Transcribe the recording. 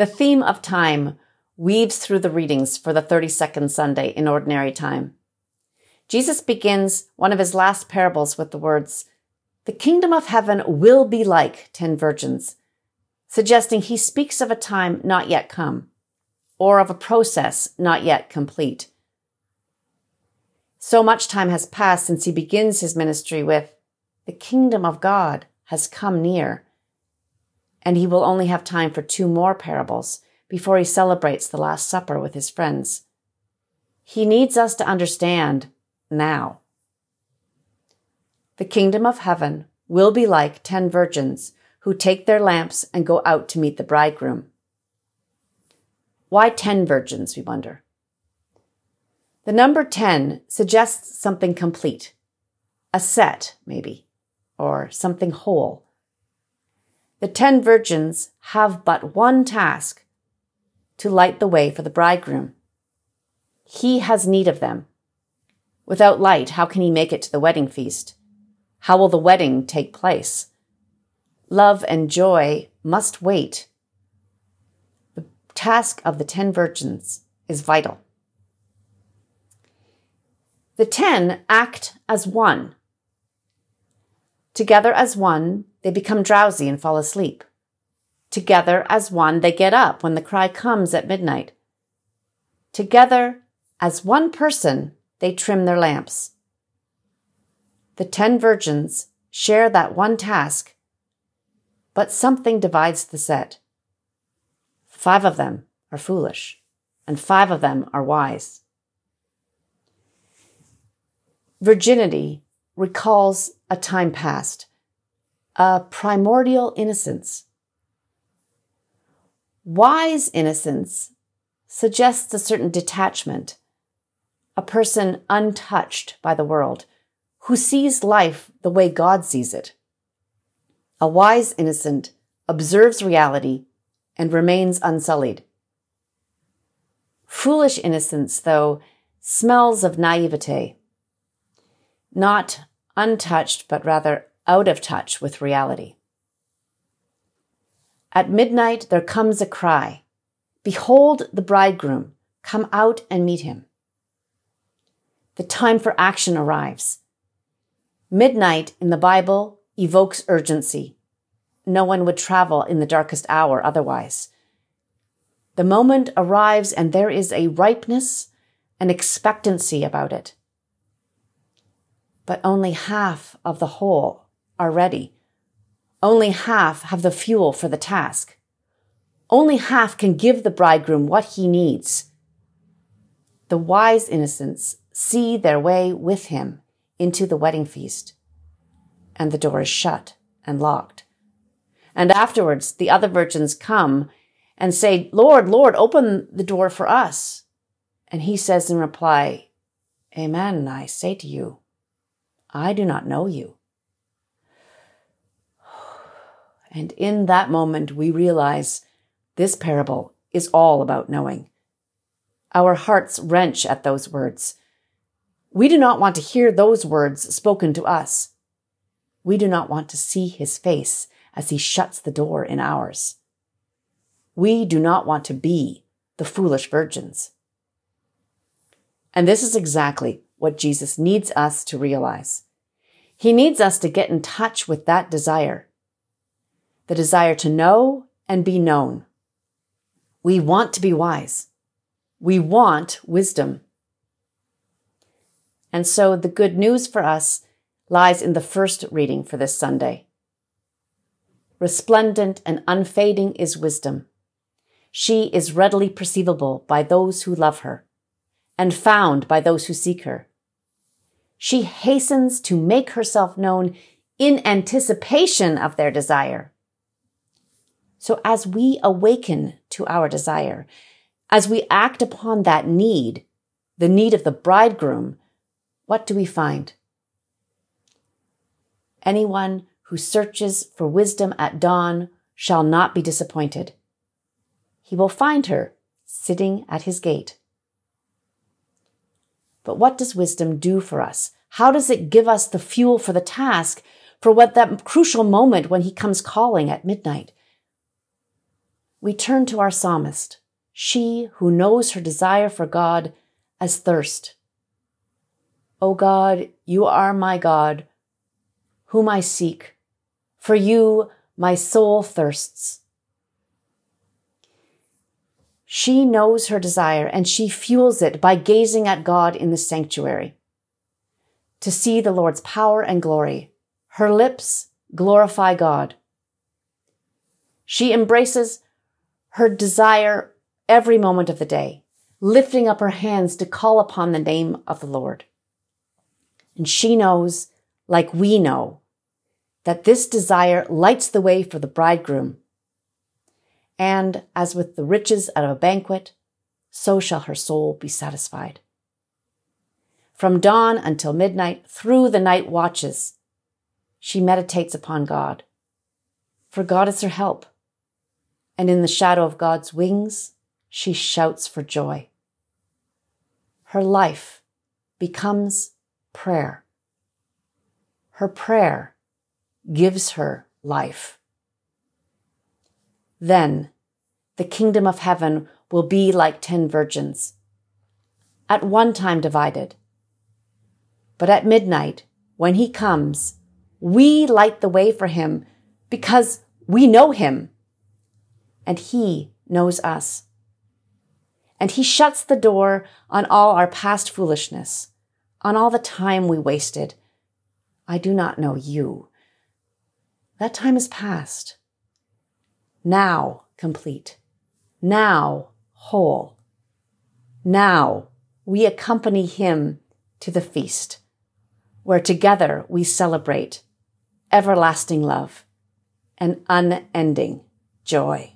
The theme of time weaves through the readings for the 32nd Sunday in Ordinary Time. Jesus begins one of his last parables with the words, The kingdom of heaven will be like ten virgins, suggesting he speaks of a time not yet come, or of a process not yet complete. So much time has passed since he begins his ministry with, The kingdom of God has come near. And he will only have time for two more parables before he celebrates the Last Supper with his friends. He needs us to understand now. The kingdom of heaven will be like ten virgins who take their lamps and go out to meet the bridegroom. Why ten virgins, we wonder? The number 10 suggests something complete, a set, maybe, or something whole. The ten virgins have but one task to light the way for the bridegroom. He has need of them. Without light, how can he make it to the wedding feast? How will the wedding take place? Love and joy must wait. The task of the ten virgins is vital. The ten act as one. Together as one, they become drowsy and fall asleep. Together as one, they get up when the cry comes at midnight. Together as one person, they trim their lamps. The ten virgins share that one task, but something divides the set. Five of them are foolish, and five of them are wise. Virginity recalls a time past, a primordial innocence. Wise innocence suggests a certain detachment, a person untouched by the world, who sees life the way God sees it. A wise innocent observes reality and remains unsullied. Foolish innocence, though, smells of naivete, not untouched, but rather out of touch with reality. At midnight there comes a cry Behold the bridegroom, come out and meet him. The time for action arrives. Midnight in the Bible evokes urgency. No one would travel in the darkest hour otherwise. The moment arrives and there is a ripeness, an expectancy about it. But only half of the whole are ready. Only half have the fuel for the task. Only half can give the bridegroom what he needs. The wise innocents see their way with him into the wedding feast, and the door is shut and locked. And afterwards, the other virgins come and say, Lord, Lord, open the door for us. And he says in reply, Amen, I say to you, I do not know you. And in that moment, we realize this parable is all about knowing. Our hearts wrench at those words. We do not want to hear those words spoken to us. We do not want to see his face as he shuts the door in ours. We do not want to be the foolish virgins. And this is exactly what Jesus needs us to realize. He needs us to get in touch with that desire the desire to know and be known. We want to be wise. We want wisdom. And so the good news for us lies in the first reading for this Sunday. Resplendent and unfading is wisdom. She is readily perceivable by those who love her and found by those who seek her. She hastens to make herself known in anticipation of their desire. So as we awaken to our desire, as we act upon that need, the need of the bridegroom, what do we find? Anyone who searches for wisdom at dawn shall not be disappointed. He will find her sitting at his gate. But what does wisdom do for us? How does it give us the fuel for the task for what that crucial moment when he comes calling at midnight? We turn to our psalmist, she who knows her desire for God as thirst. O God, you are my God, whom I seek. For you, my soul thirsts. She knows her desire and she fuels it by gazing at God in the sanctuary. To see the Lord's power and glory, her lips glorify God. She embraces her desire every moment of the day, lifting up her hands to call upon the name of the Lord. And she knows, like we know, that this desire lights the way for the bridegroom. And as with the riches at a banquet, so shall her soul be satisfied. From dawn until midnight, through the night watches, she meditates upon God. For God is her help and in the shadow of God's wings, she shouts for joy. Her life becomes prayer. Her prayer gives her life. Then the kingdom of heaven will be like ten virgins, at one time divided. But at midnight, when he comes, we light the way for him because we know him and He knows us. And He shuts the door on all our past foolishness, on all the time we wasted. I do not know you. That time is past. Now complete. Now whole. Now we accompany Him to the feast, where together we celebrate everlasting love and unending joy.